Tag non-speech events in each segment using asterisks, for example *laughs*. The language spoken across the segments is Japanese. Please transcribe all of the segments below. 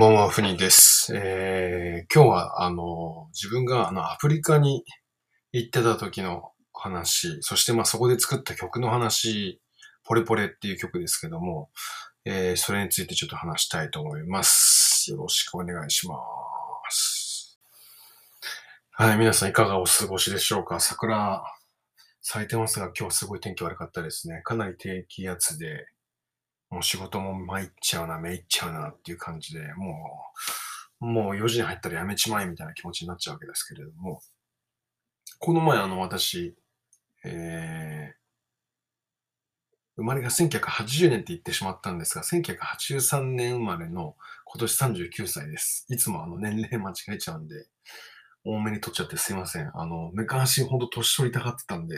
ばんは、ふにです。えー、今日は、あの、自分が、あの、アフリカに行ってた時の話、そして、まあ、そこで作った曲の話、ポレポレっていう曲ですけども、えー、それについてちょっと話したいと思います。よろしくお願いします。はい、皆さんいかがお過ごしでしょうか？桜、咲いてますが、今日すごい天気悪かったですね。かなり低気圧で、もう仕事も参っちゃうな、めいっちゃうなっていう感じで、もう、もう4時に入ったらやめちまえみたいな気持ちになっちゃうわけですけれども、この前あの私、えー、生まれが1980年って言ってしまったんですが、1983年生まれの今年39歳です。いつもあの年齢間違えちゃうんで、多めに取っちゃってすいません。あの、昔ほんと年取りたがってたんで、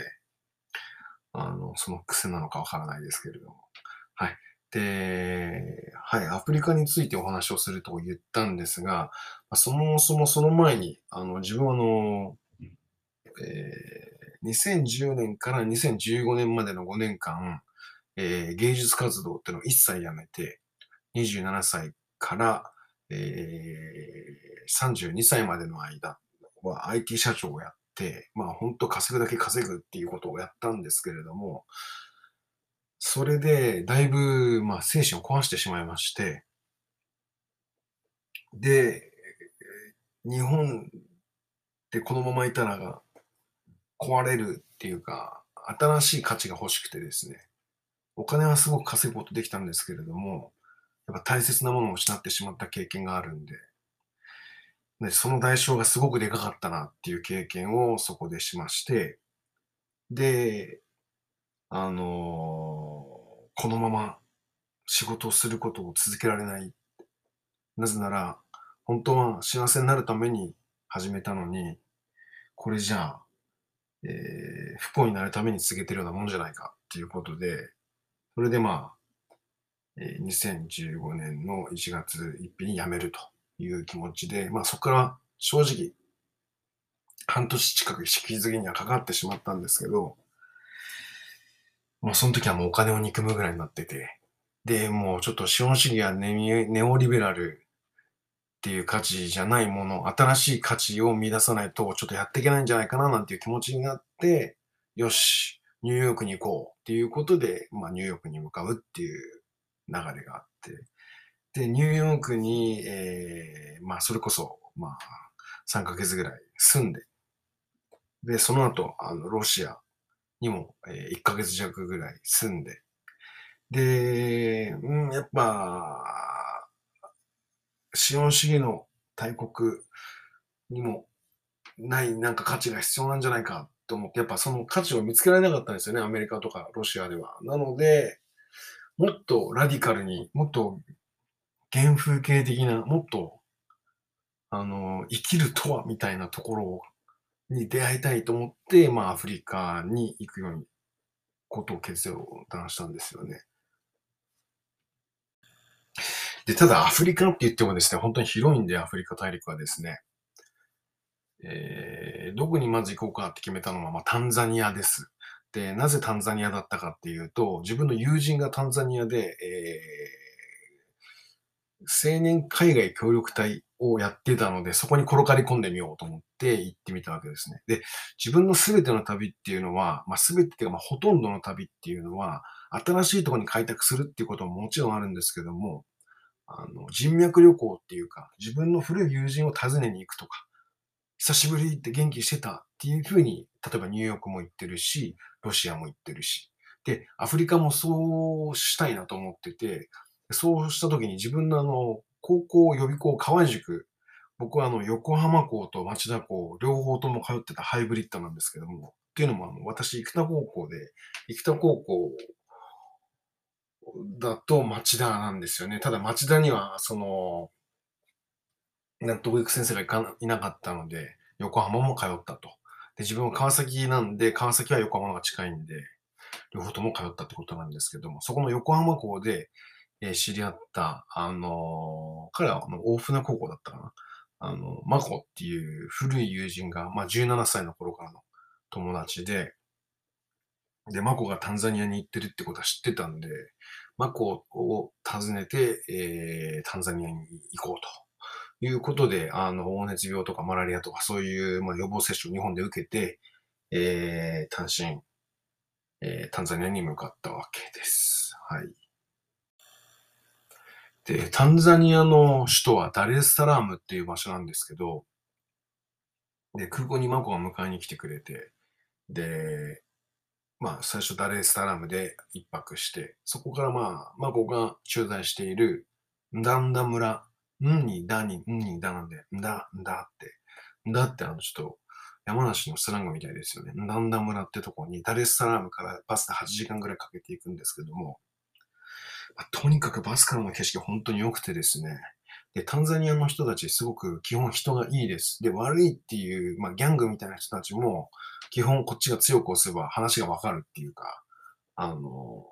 あの、その癖なのかわからないですけれども。はい。で、はい、アフリカについてお話をすると言ったんですが、そもそもその前に、あの、自分はあの、えー、2010年から2015年までの5年間、えー、芸術活動っていうのを一切やめて、27歳から、えー、32歳までの間は IT 社長をやって、まあ本当稼ぐだけ稼ぐっていうことをやったんですけれども、それで、だいぶ、まあ、精神を壊してしまいまして、で、日本でこのままいたら壊れるっていうか、新しい価値が欲しくてですね、お金はすごく稼ぐことできたんですけれども、やっぱ大切なものを失ってしまった経験があるんで、でその代償がすごくでかかったなっていう経験をそこでしまして、で、あのー、このまま仕事をすることを続けられない。なぜなら、本当は幸せになるために始めたのに、これじゃあ、えー、不幸になるために続けてるようなもんじゃないかっていうことで、それでまあ、えー、2015年の1月1日に辞めるという気持ちで、まあそこから正直、半年近く引き継ぎにはかかってしまったんですけど、もうその時はもうお金を憎むぐらいになってて、で、もうちょっと資本主義はネネオリベラルっていう価値じゃないもの、新しい価値を見出さないとちょっとやっていけないんじゃないかななんていう気持ちになって、よし、ニューヨークに行こうっていうことで、まあニューヨークに向かうっていう流れがあって、で、ニューヨークに、えー、まあそれこそ、まあ3ヶ月ぐらい住んで、で、その後、あの、ロシア、にも、えー、1ヶ月弱ぐらい住んで、で、うん、やっぱ、資本主義の大国にもないなんか価値が必要なんじゃないかと思って、やっぱその価値を見つけられなかったんですよね、アメリカとかロシアでは。なので、もっとラディカルに、もっと原風景的な、もっと、あの、生きるとはみたいなところをに出会いたいと思って、まあ、アフリカに行くように、ことを決断したんですよね。で、ただアフリカって言ってもですね、本当に広いんで、アフリカ大陸はですね、えー、どこにまず行こうかって決めたのは、まあ、タンザニアです。で、なぜタンザニアだったかっていうと、自分の友人がタンザニアで、えー、青年海外協力隊をやってたので、そこに転がり込んでみようと思って行ってみたわけですね。で、自分の全ての旅っていうのは、まあ、全てっていうか、まあ、ほとんどの旅っていうのは、新しいところに開拓するっていうことももちろんあるんですけども、あの、人脈旅行っていうか、自分の古い友人を訪ねに行くとか、久しぶりって元気してたっていうふうに、例えばニューヨークも行ってるし、ロシアも行ってるし、で、アフリカもそうしたいなと思ってて、そうした時に自分のあの、高校予備校河合塾、僕はあの、横浜校と町田校、両方とも通ってたハイブリッドなんですけども、っていうのもあの、私、生田高校で、生田高校だと町田なんですよね。ただ町田には、その、納得いく先生がいかいなかったので、横浜も通ったと。で、自分は川崎なんで、川崎は横浜が近いんで、両方とも通ったってことなんですけども、そこの横浜校で、え、知り合った、あの、彼はあの大船高校だったかな。あの、マコっていう古い友人が、まあ17歳の頃からの友達で、で、マコがタンザニアに行ってるってことは知ってたんで、マコを訪ねて、えー、タンザニアに行こうということで、あの、黄熱病とかマラリアとかそういう、まあ、予防接種を日本で受けて、えー、単身、えー、タンザニアに向かったわけです。はい。で、タンザニアの首都はダレスサラームっていう場所なんですけど、で、空港にマコが迎えに来てくれて、で、まあ、最初ダレスタラームで一泊して、そこからまあ、マコが駐在している、ンダンダ村、んにだに、んにだなんで、んだ、んだって、んだってあの、ちょっと、山梨のスラングみたいですよね。ンダンダ村ってとこに、ダレスサラームからバスで8時間ぐらいかけていくんですけども、とにかくバスからの景色本当に良くてですね、で、タンザニアの人たちすごく基本人がいいです。で、悪いっていう、まあ、ギャングみたいな人たちも、基本こっちが強く押せば話がわかるっていうか、あの、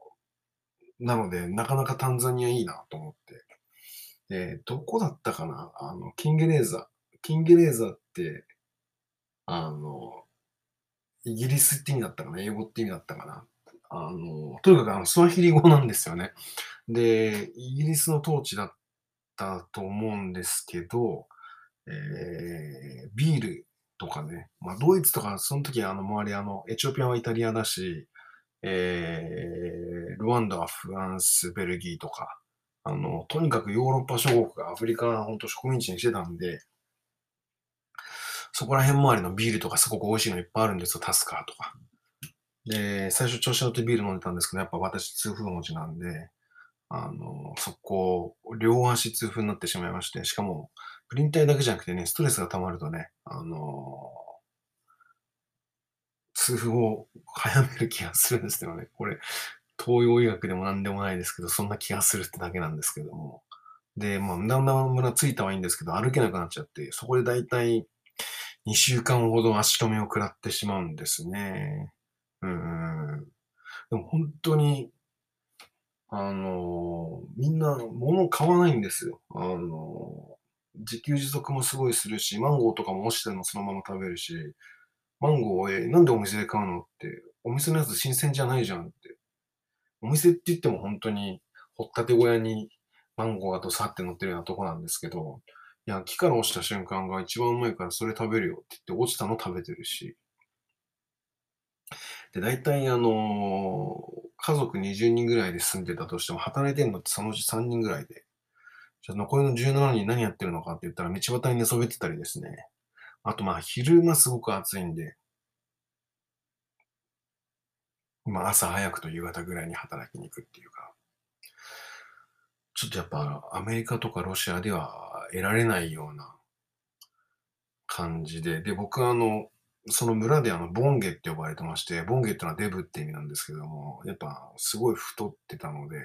なので、なかなかタンザニアいいなと思って。で、どこだったかな？あの、キンゲレーザ。キンゲレーザって、あの、イギリスって意味だったかな？英語って意味だったかな？あの、とにかくあの、スワヒリ語なんですよね。で、イギリスの統治だったと思うんですけど、えー、ビールとかね、まあ、ドイツとか、その時あの周り、あの、エチオピアはイタリアだし、えー、ルワンダはフランス、ベルギーとか、あの、とにかくヨーロッパ諸国がアフリカ、本当植民地にしてたんで、そこら辺周りのビールとかすごく美味しいのいっぱいあるんですよ、タスカーとか。で、最初調子乗ってビール飲んでたんですけど、やっぱ私痛風持ちなんで、あの、そこ、両足痛風になってしまいまして、しかも、プリン体だけじゃなくてね、ストレスが溜まるとね、あの痛風を早める気がするんですけどね。これ、東洋医学でも何でもないですけど、そんな気がするってだけなんですけども。で、まあ、だんだん村着いたはいいんですけど、歩けなくなっちゃって、そこでだいたい2週間ほど足止めを食らってしまうんですね。うん。でも本当に、あのみんな物を買わないんですよ。あの自給自足もすごいするし、マンゴーとかも落ちてるのそのまま食べるし、マンゴー、え、なんでお店で買うのって、お店のやつ新鮮じゃないじゃんって。お店って言っても本当に、掘ったて小屋にマンゴーがドサって乗ってるようなとこなんですけど、いや、木から落ちた瞬間が一番うまいからそれ食べるよって言って落ちたの食べてるし。で、大体あの家族20人ぐらいで住んでたとしても、働いてるのってそのうち3人ぐらいで。じゃ残りの17人何やってるのかって言ったら道端に寝そべってたりですね。あとまあ昼間すごく暑いんで、まあ朝早くと夕方ぐらいに働きに行くっていうか、ちょっとやっぱアメリカとかロシアでは得られないような感じで、で、僕はあの、その村であの、ボンゲって呼ばれてまして、ボンゲってのはデブって意味なんですけども、やっぱすごい太ってたので、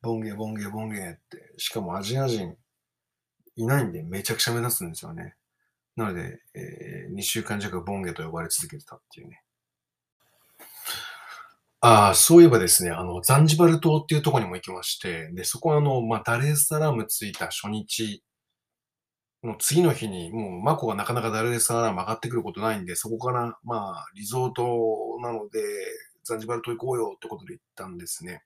ボンゲ、ボンゲ、ボンゲって、しかもアジア人いないんでめちゃくちゃ目立つんですよね。なので、えー、2週間弱ボンゲと呼ばれ続けてたっていうね。ああ、そういえばですね、あの、ザンジバル島っていうところにも行きまして、で、そこはあの、まあ、ダレースサラーム着いた初日の次の日に、もうマコがなかなかダレースサラーム上がってくることないんで、そこから、まあ、リゾートなので、ザンジバル島行こうよってことで行ったんですね。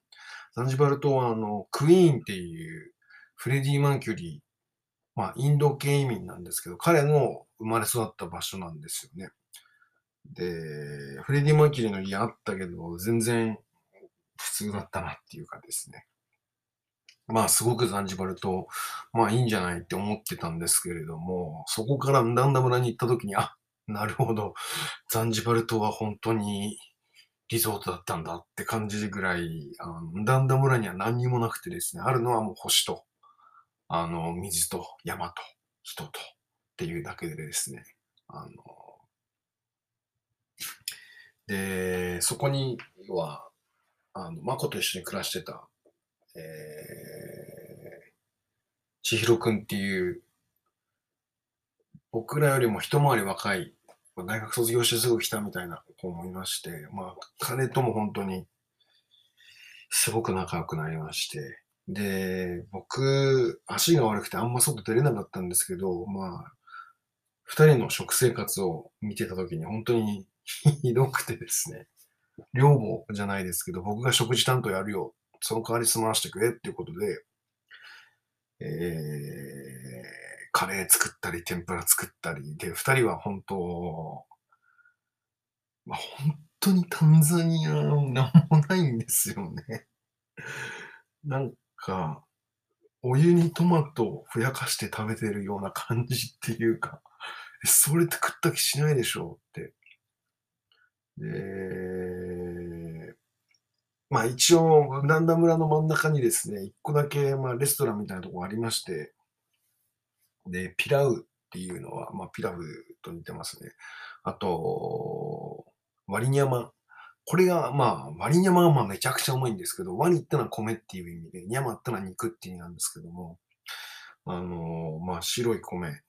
ザンジバル島は、あの、クイーンっていう、フレディ・マーキュリー、まあ、インド系移民なんですけど、彼の生まれ育った場所なんですよね。で、フレディ・マーキュリーの家あったけど、全然普通だったなっていうかですね。まあ、すごくザンジバル島、まあいいんじゃないって思ってたんですけれども、そこからンダンダ村に行った時に、あ、なるほど、ザンジバル島は本当にリゾートだったんだって感じぐらい、あのダンダ村には何にもなくてですね、あるのはもう星と、あの、水と山と人とっていうだけでですね、あの、で、そこには、あの、マコと一緒に暮らしてた、えー、千尋くんっていう、僕らよりも一回り若い大学卒業してすぐ来たみたいな子もいまして、まあ、彼とも本当に、すごく仲良くなりまして、で、僕、足が悪くてあんま外出れなかったんですけど、まあ、二人の食生活を見てた時に本当にひどくてですね、寮母じゃないですけど、僕が食事担当やるよその代わり済ましてくれっていうことで、えー、カレー作ったり、天ぷら作ったり、で、二人は本当、まあ、本当にタンザニアなんもないんですよね。*laughs* なんか、お湯にトマトをふやかして食べてるような感じっていうか、それって食った気しないでしょうって。で、まあ一応、ウランダ村の真ん中にですね、一個だけ、まあレストランみたいなとこありまして、で、ピラウっていうのは、まあピラフと似てますね。あと、ワリニャマ。これが、まあ、ワリニャマはまあめちゃくちゃ重いんですけど、ワニってのは米っていう意味で、ニャマってのは肉っていう意味なんですけども、あのまあ白い米、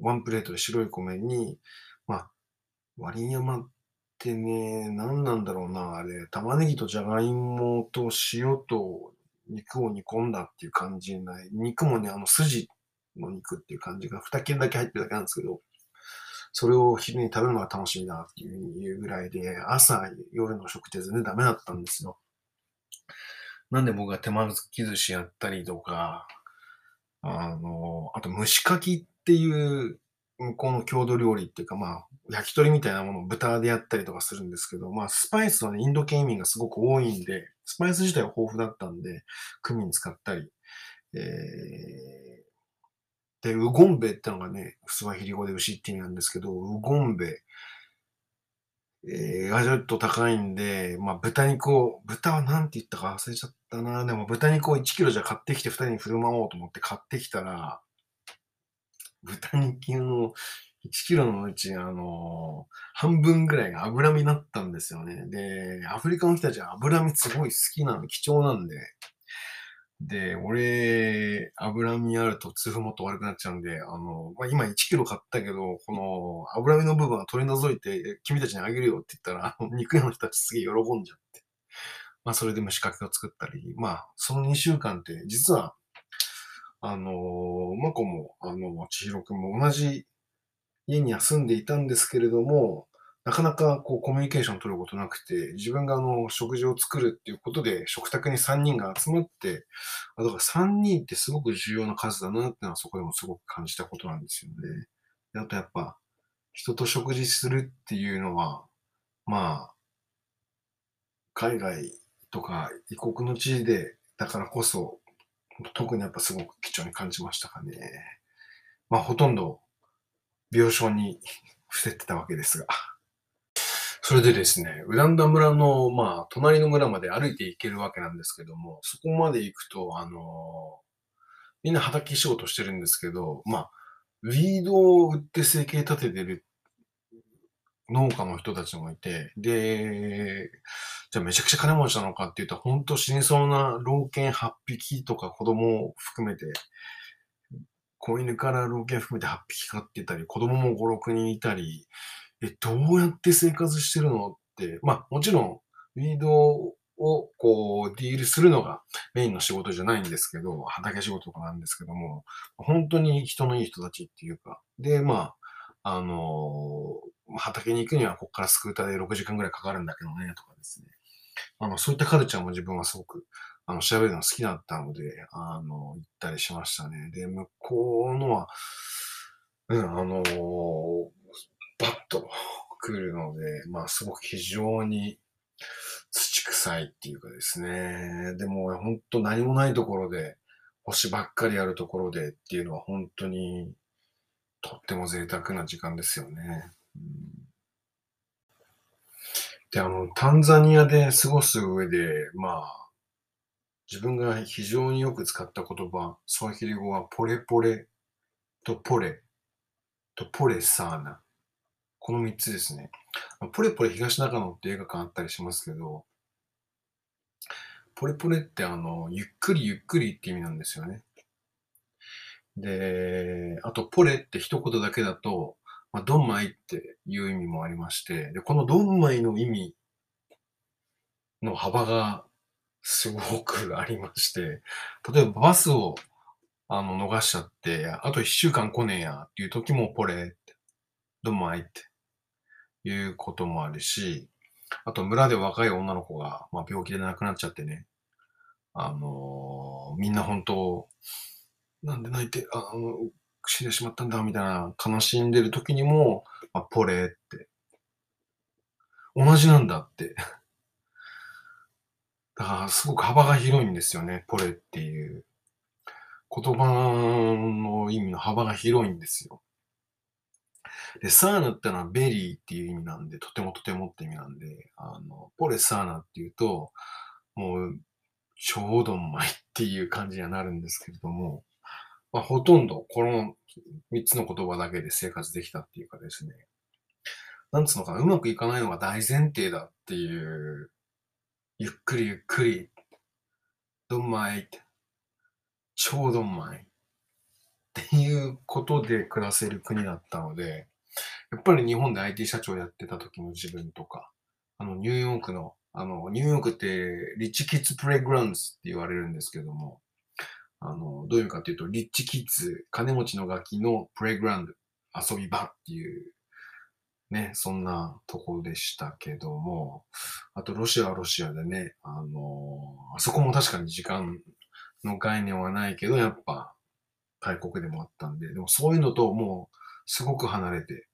ワンプレートで白い米に、まあ、ワリニャマってね、何なんだろうな、あれ、玉ねぎとじゃがいもと塩と肉を煮込んだっていう感じない。肉もね、あの筋の肉っていう感じが2切だけ入ってるだけなんですけど、それを昼に食べるのが楽しみだっていうぐらいで、朝、夜の食って全然ダメだったんですよ。なんで僕が手巻き寿司やったりとか、あの、あと蒸しかきっていう向こうの郷土料理っていうか、まあ、焼き鳥みたいなものを豚でやったりとかするんですけど、まあ、スパイスはね、インド系移民がすごく多いんで、スパイス自体は豊富だったんで、クミン使ったり、えー、で、ウゴンベってのがね、スワヒリ語で牛って意味なんですけど、ウゴンベ、えー、がちょっと高いんで、まあ、豚肉を、豚は何て言ったか忘れちゃったな。でも豚肉を1キロじゃ買ってきて2人に振る舞おうと思って買ってきたら、豚肉の1キロのうち、あの、半分ぐらいが脂身だったんですよね。で、アフリカの人たちは脂身すごい好きなの、貴重なんで。で、俺、脂身あると痛風もっと悪くなっちゃうんで、あの、まあ、今1キロ買ったけど、この脂身の部分は取り除いて、君たちにあげるよって言ったら、肉屋の人たちすげえ喜んじゃって。まあ、それで蒸しかけを作ったり、まあ、その2週間って、実は、あの、まこも、あの、千尋くんも同じ家には住んでいたんですけれども、なかなかこうコミュニケーション取ることなくて、自分があの食事を作るっていうことで食卓に3人が集まって、あだから3人ってすごく重要な数だなってのはそこでもすごく感じたことなんですよね。であとやっぱ人と食事するっていうのは、まあ、海外とか異国の地でだからこそ特にやっぱすごく貴重に感じましたかね。まあ、ほとんど病床に伏せてたわけですが。それでですね、ウランダ村の、まあ、隣の村まで歩いて行けるわけなんですけども、そこまで行くと、あのみんな畑仕事してるんですけど、まあ、ウィードを売って生計立ててる農家の人たちもいて、で、じゃあめちゃくちゃ金持ちなのかっていうと、本当死にそうな老犬8匹とか子供を含めて、子犬から老犬含めて8匹飼ってたり、子供も5、6人いたり、え、どうやって生活してるのって、まあもちろん、ウィードをこうディールするのがメインの仕事じゃないんですけど、畑仕事とかなんですけども、本当に人のいい人たちっていうか、で、まあ、あの畑に行くにはここからスクーターで6時間ぐらいかかるんだけどね、とかですね。あの、そういったカルチャーも自分はすごく、あの、調べるの好きだったので、あの、行ったりしましたね。で、向こうのは、うん、あのバッと来るので、まあ、すごく非常に土臭いっていうかですね。でも、本当何もないところで、星ばっかりあるところでっていうのは本当にとっても贅沢な時間ですよね。で、あの、タンザニアで過ごす上で、まあ、自分が非常によく使った言葉、スワヒリ語はポレポレとポレとポレサーナ。この3つですね。ポレポレ東中野って映画館あったりしますけど、ポレポレってあの、ゆっくりゆっくりって意味なんですよね。で、あとポレって一言だけだと、まあ、ドンマイっていう意味もありまして、で、このドンマイの意味の幅がすごくありまして、例えばバスをあの逃しちゃって、あと一週間来ねえやっていう時もポレって、ドンマイっていうこともあるし、あと村で若い女の子が、まあ、病気で亡くなっちゃってね、あのーみんな本当、なんで泣いて、あの、死んでしまったんだ、みたいな悲しんでる時にも、あ、ポレって。同じなんだって。*laughs* だから、すごく幅が広いんですよね、ポレっていう。言葉の意味の幅が広いんですよ。で、 sana ってのは very っていう意味なんで、とてもとてもって意味なんで、あの、 pole sana っていうと、もう、ちょうどうまいっていう感じにはなるんですけれども、まあ、ほとんどこの3つの言葉だけで生活できたっていうかですね、なんつうのかな、うまくいかないのが大前提だっていう、ゆっくりゆっくり、どんまい。って、ちょうどんまい。っていうことで暮らせる国だったので、やっぱり日本で IT 社長やってた時の自分とか、あの、ニューヨークの、あの、ニューヨークって、リッチキッズプレイグラウンズって言われるんですけども、あの、どういう意味かっていうと、リッチキッズ、金持ちのガキのプレイグラウンド、遊び場っていう、ね、そんなとこでしたけども、あとロシアはロシアでね、あの、あそこも確かに時間の概念はないけど、やっぱ大国でもあったんで、でもそういうのともうすごく離れて、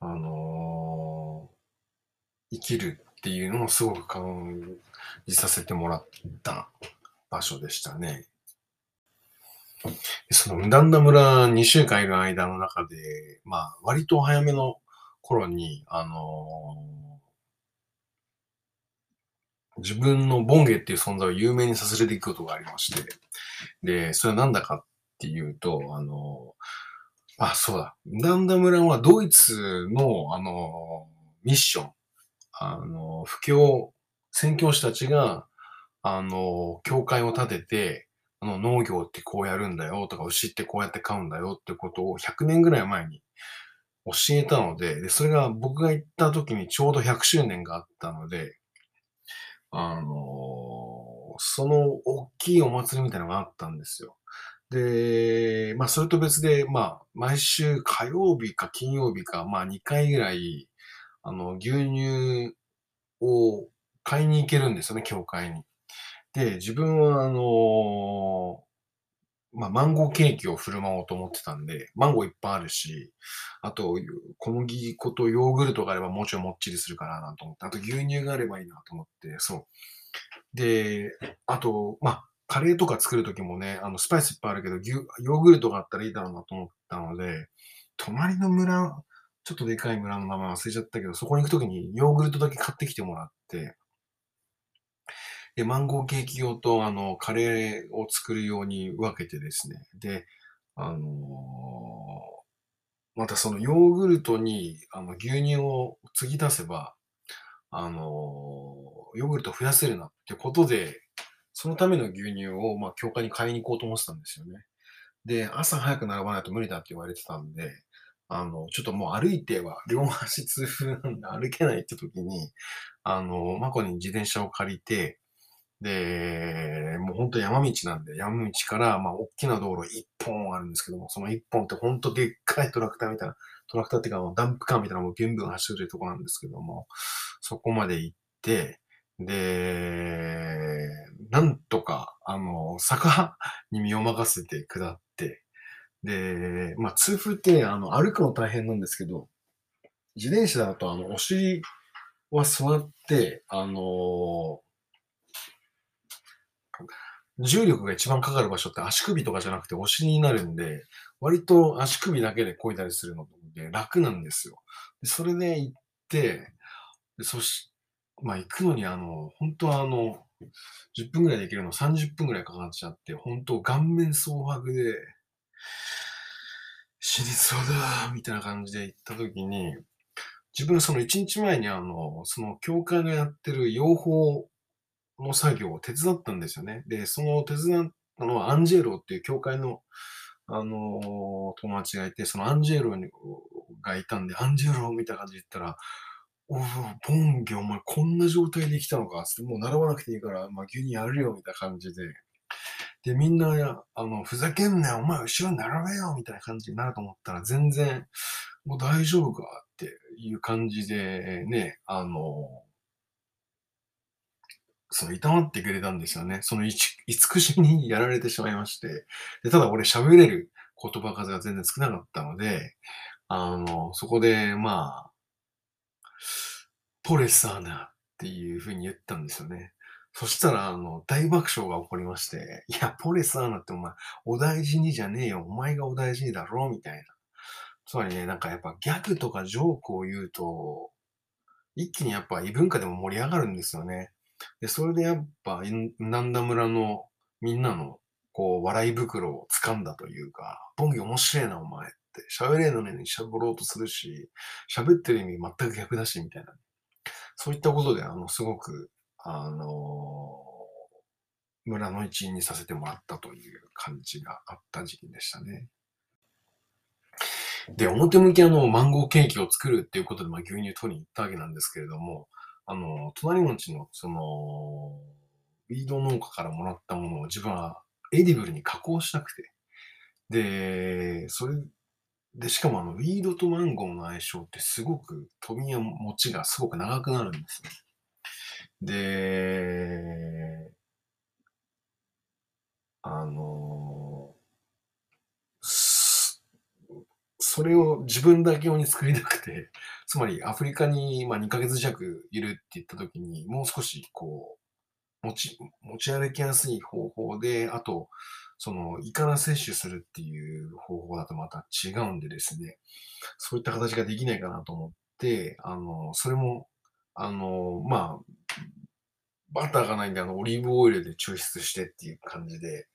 あの生きるっていうのをすごく感じさせてもらった場所でしたね。その、だんだ村2週間いる間の中で、まあ、割と早めの頃に、あの自分のボンゲっていう存在を有名にさせる出来事がありまして、で、それは何だかっていうと、あのあ、そうだ。ダンダ村はドイツの、あの、ミッション、あの、布教、宣教師たちが、あの、教会を建てて、あの、農業ってこうやるんだよとか、牛ってこうやって飼うんだよってことを100年ぐらい前に教えたので、で、それが僕が行った時にちょうど100周年があったので、あの、その大きいお祭りみたいなのがあったんですよ。で、まあ、それと別で、まあ、毎週火曜日か金曜日か、まあ、2回ぐらい、あの、牛乳を買いに行けるんですよね、教会に。で、自分は、あの、まあ、マンゴーケーキを振る舞おうと思ってたんで、マンゴーいっぱいあるし、あと、小麦粉とヨーグルトがあればもちょいもっちりするかななんて思って、あと牛乳があればいいなと思って、そう。で、あと、まあ、カレーとか作るときもね、あの、スパイスいっぱいあるけど、牛、ヨーグルトがあったらいいだろうなと思ったので、隣の村、ちょっとでかい村の名前忘れちゃったけど、そこに行くときにヨーグルトだけ買ってきてもらって、で、マンゴーケーキ用と、あの、カレーを作るように分けてですね。で、あのーまたそのヨーグルトに、あの、牛乳を継ぎ足せば、あのーヨーグルト増やせるなってことで、そのための牛乳を、まあ、教会に買いに行こうと思ってたんですよね。で、朝早く並ばないと無理だって言われてたんで、あの、ちょっともう歩いては、両足痛風なんで歩けないって時に、あの、マコに自転車を借りて、で、もう本当山道なんで、山道から、まあ、大きな道路一本あるんですけども、その一本って本当でっかいトラクターみたいな、トラクターっていうか、ダンプカーみたいなもビュンビュン走ってるとこなんですけども、そこまで行って、で、なんとか、あの、坂に身を任せて下って、で、まあ、痛風って、あの、歩くの大変なんですけど、自転車だと、あの、お尻は座って、あの重力が一番かかる場所って足首とかじゃなくてお尻になるんで、割と足首だけで漕いだりするので楽なんですよ。それで行って、そし、まあ行くのにあの、本当はあの、10分ぐらいで行けるの30分ぐらいかかっちゃって、本当顔面蒼白で、死にそうだみたいな感じで行った時に、自分その1日前にあの、その教会がやってる養蜂の作業を手伝ったんですよね。で、その手伝ったのはアンジェロっていう教会の、あの友達がいて、そのアンジェロにがいたんで、アンジェロみたいな感じで言ったら、おう、ボンゲ、お前こんな状態で来たのかつって、もう習わなくていいから、まあ、牛乳やるよ、みたいな感じで。で、みんな、あの、ふざけんなよ、お前後ろに並べよ、みたいな感じになると思ったら、全然、もう大丈夫かっていう感じで、ね、あの、その、いたわってくれたんですよね。その、いち慈しみにやられてしまいまして。で、ただ俺喋れる言葉数が全然少なかったので、あの、そこで、まあ、ポレサーナっていう風に言ったんですよね。そしたら、あの、大爆笑が起こりまして、いや、ポレサーナってお前、お大事にじゃねえよ。お前がお大事にだろうみたいな。つまりね、なんかやっぱギャグとかジョークを言うと、一気にやっぱ異文化でも盛り上がるんですよね。で、それでやっぱ、なんだ村のみんなの、こう、笑い袋を掴んだというか、ボンギ面白いな、お前って。喋れんのに喋ろうとするし、喋ってる意味全く逆だし、みたいな。そういったことで、あの、すごく、あのー、村の一員にさせてもらったという感じがあった時期でしたね。で、表向きあの、マンゴーケーキを作るっていうことで、まあ、牛乳取りに行ったわけなんですけれども、あの、隣町の、その、 weed 農家からもらったものを自分は edible に加工したくて。で、それで、しかもあの、 weed とマンゴーの相性ってすごく、飛びの持ちがすごく長くなるんですね。で、あの、それを自分だけ用に作りたくて、つまりアフリカにま2ヶ月弱いるって言った時に、もう少しこう、持ち、持ち歩きやすい方法で、あと、その、胃から摂取するっていう方法だとまた違うんでですね、そういった形ができないかなと思って、あの、それも、あの、まあ、バターがないんで、あの、オリーブオイルで抽出してっていう感じで、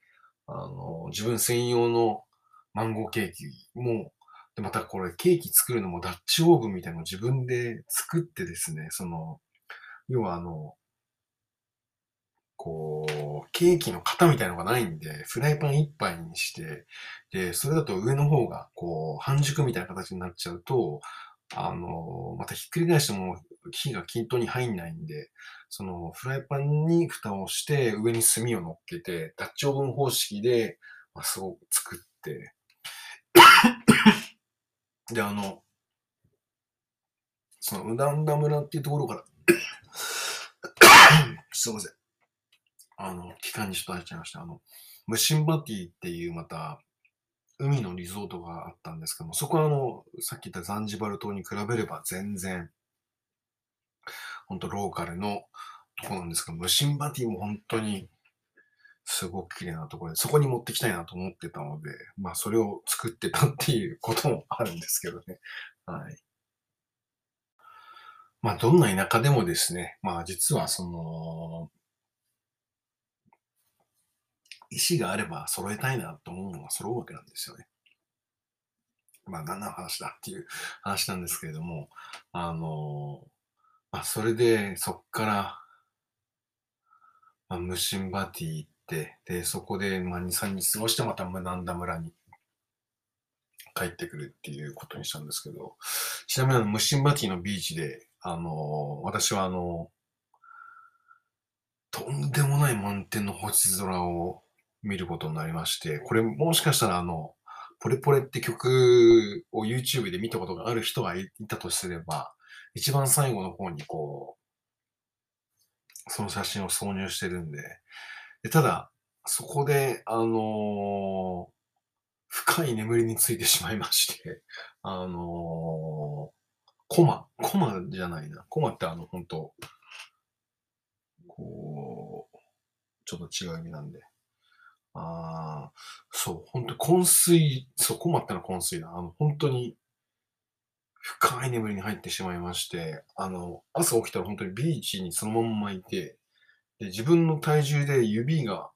あの、自分専用のマンゴーケーキもで、またこれケーキ作るのもダッチオーブンみたいなのを自分で作ってですね、その、要はあの、こう、ケーキの型みたいのがないんで、フライパン一杯にして、で、それだと上の方が、こう、半熟みたいな形になっちゃうと、あの、またひっくり返しても火が均等に入んないんで、そのフライパンに蓋をして上に炭を乗っけて、ダッチオーブン方式で、まあ、すごく作って、で、あの、その、うだんだ村っていうところから *coughs* すいません。あの、期間にちょっと入っちゃいました。あの、ムシンバティっていうまた、海のリゾートがあったんですけども、そこはあの、さっき言ったザンジバル島に比べれば全然、本当ローカルのとこなんですけど、ムシンバティも本当にすごく綺麗なところで、そこに持ってきたいなと思ってたので、まあそれを作ってたっていうこともあるんですけどね。はい。まあどんな田舎でもですね、まあ実はその、石があれば揃えたいなと思うのが揃うわけなんですよね。まあ何の話だっていう *laughs* 話なんですけれども、あの、まあそれでそっから、まあ、ムシンバティ、で、そこで、まあ、2、3日過ごしてまたムナンダ村に帰ってくるっていうことにしたんですけど、ちなみにあの、ムシンバティのビーチで、あの、私はあの、とんでもない満天の星空を見ることになりまして、これもしかしたらあの、ポレポレって曲を YouTube で見たことがある人がいたとすれば、一番最後の方にこう、その写真を挿入してるん、でただ、そこで、あのー、深い眠りについてしまいまして、*laughs* あのー、コマ、コマじゃないな。コマってあの、本当こう、ちょっと違う意味なんで。ああ、そう、本当昏睡、そう、コマってのは昏睡だ。あの、本当に、深い眠りに入ってしまいまして、あの、朝起きたら本当にビーチにそのまんまいて、で、自分の体重で指が、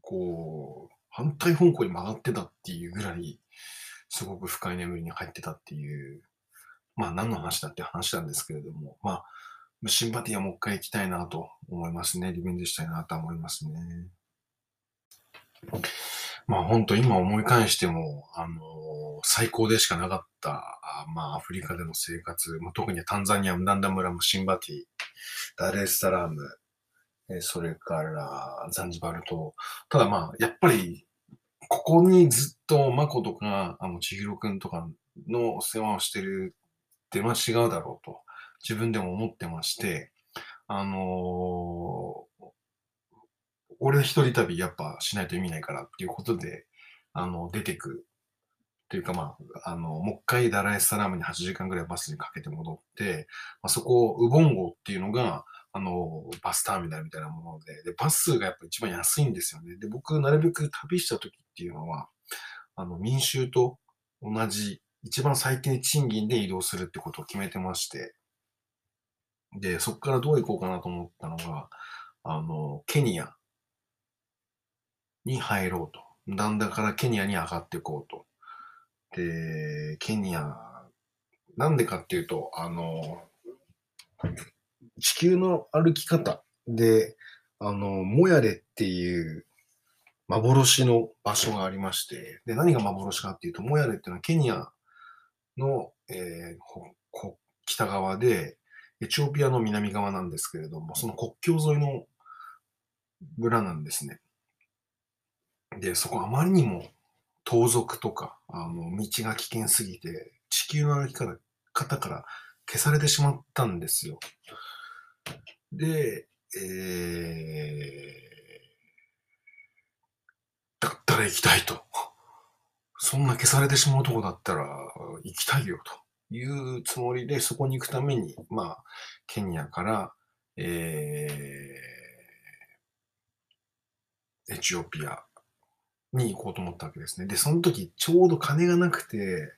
こう、反対方向に曲がってたっていうぐらい、すごく深い眠りに入ってたっていう、まあ何の話だって話なんですけれども、まあ、シンバティはもう一回行きたいなと思いますね。リベンジしたいなと思いますね。まあ本当今思い返しても、あの、最高でしかなかった、まあアフリカでの生活、まあ、特にタンザニア、ムダンダ村もシンバティ、ダレスサラーム、えそれからザンジバル島。ただまあ、やっぱり、ここにずっとマコとか、あの、千尋くんとかの世話をしてるって、まあ違うだろうと、自分でも思ってまして、あのー、俺一人旅やっぱしないと意味ないからっていうことで、あの、出てく。というかまあ、あの、もう一回ダラエスサラームに8時間ぐらいバスにかけて戻って、まあ、そこ、ウボンゴっていうのが、あの、バスターミナルみたいなもので、で、バスがやっぱ一番安いんですよね。で、僕、なるべく旅した時っていうのは、あの、民衆と同じ、一番最低賃金で移動するってことを決めてまして、で、そこからどう行こうかなと思ったのが、あの、ケニアに入ろうと。だんだからケニアに上がっていこうと。で、ケニア、なんでかっていうと、あの、地球の歩き方で、あの、モヤレっていう幻の場所がありまして、で、何が幻かっていうと、モヤレっていうのはケニアの、えー、北側で、エチオピアの南側なんですけれども、その国境沿いの村なんですね。で、そこあまりにも盗賊とか、あの、道が危険すぎて、地球の歩き方から消されてしまったんですよ。で、えー、だったら行きたいと。そんな消されてしまうとこだったら行きたいよというつもりで、そこに行くために、まあ、ケニアから、えー、エチオピアに行こうと思ったわけですね。で、その時ちょうど金がなくて、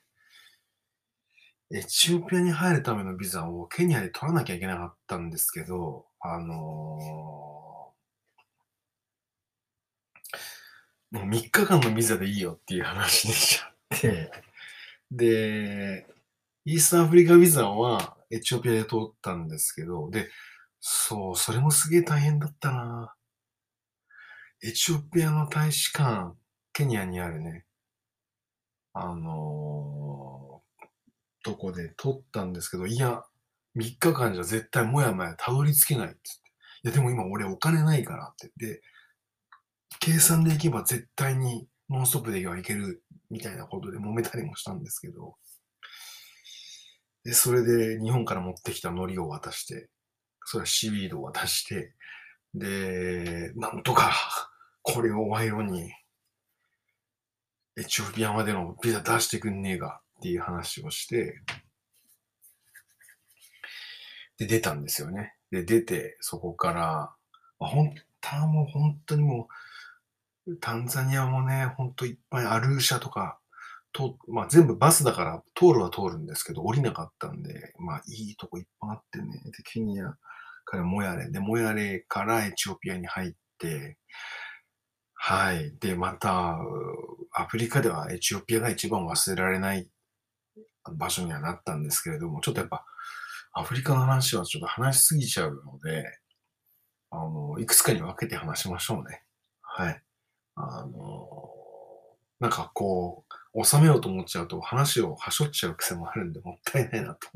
エチオピアに入るためのビザをケニアで取らなきゃいけなかったんですけど、あのー、もう3日間のビザでいいよっていう話でしちゃって、で、イースタンアフリカビザはエチオピアで通ったんですけど、で、そう、それもすげえ大変だったなエチオピアの大使館、ケニアにあるね、あのー、とこで撮ったんですけど、いや、3日間じゃ絶対もやもやたどり着けないって言って。いや、でも今俺お金ないからって。言って、計算でいけば絶対にノンストップではいけるみたいなことで揉めたりもしたんですけど、で、それで日本から持ってきた海苔を渡して、それはシビードを渡して、で、なんとかこれを賄賂にエチオピアまでのビザ出してくんねえかっていう話をして、で、出たんですよね。で、出て、そこから、まあ、本当はもう本当にもう、タンザニアもね、本当いっぱいアルーシャとか、と、まあ全部バスだから通るは通るんですけど、降りなかったんで、まあいいとこいっぱいあってね、で、ケニアからモヤレ、で、モヤレからエチオピアに入って、はい。で、また、アフリカではエチオピアが一番忘れられない場所にはなったんですけれども、ちょっとやっぱ、アフリカの話はちょっと話しすぎちゃうので、あの、いくつかに分けて話しましょうね。はい。あの、なんかこう、収めようと思っちゃうと話をはしょっちゃう癖もあるんで、もったいないなと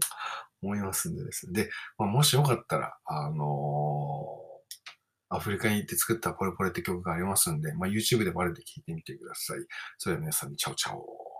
思いますんでですね。で、まあ、もしよかったら、あのアフリカに行って作ったポレポレって曲がありますんで、まあ、YouTube でバレて聴いてみてください。それでは皆さんにチャオチャオ。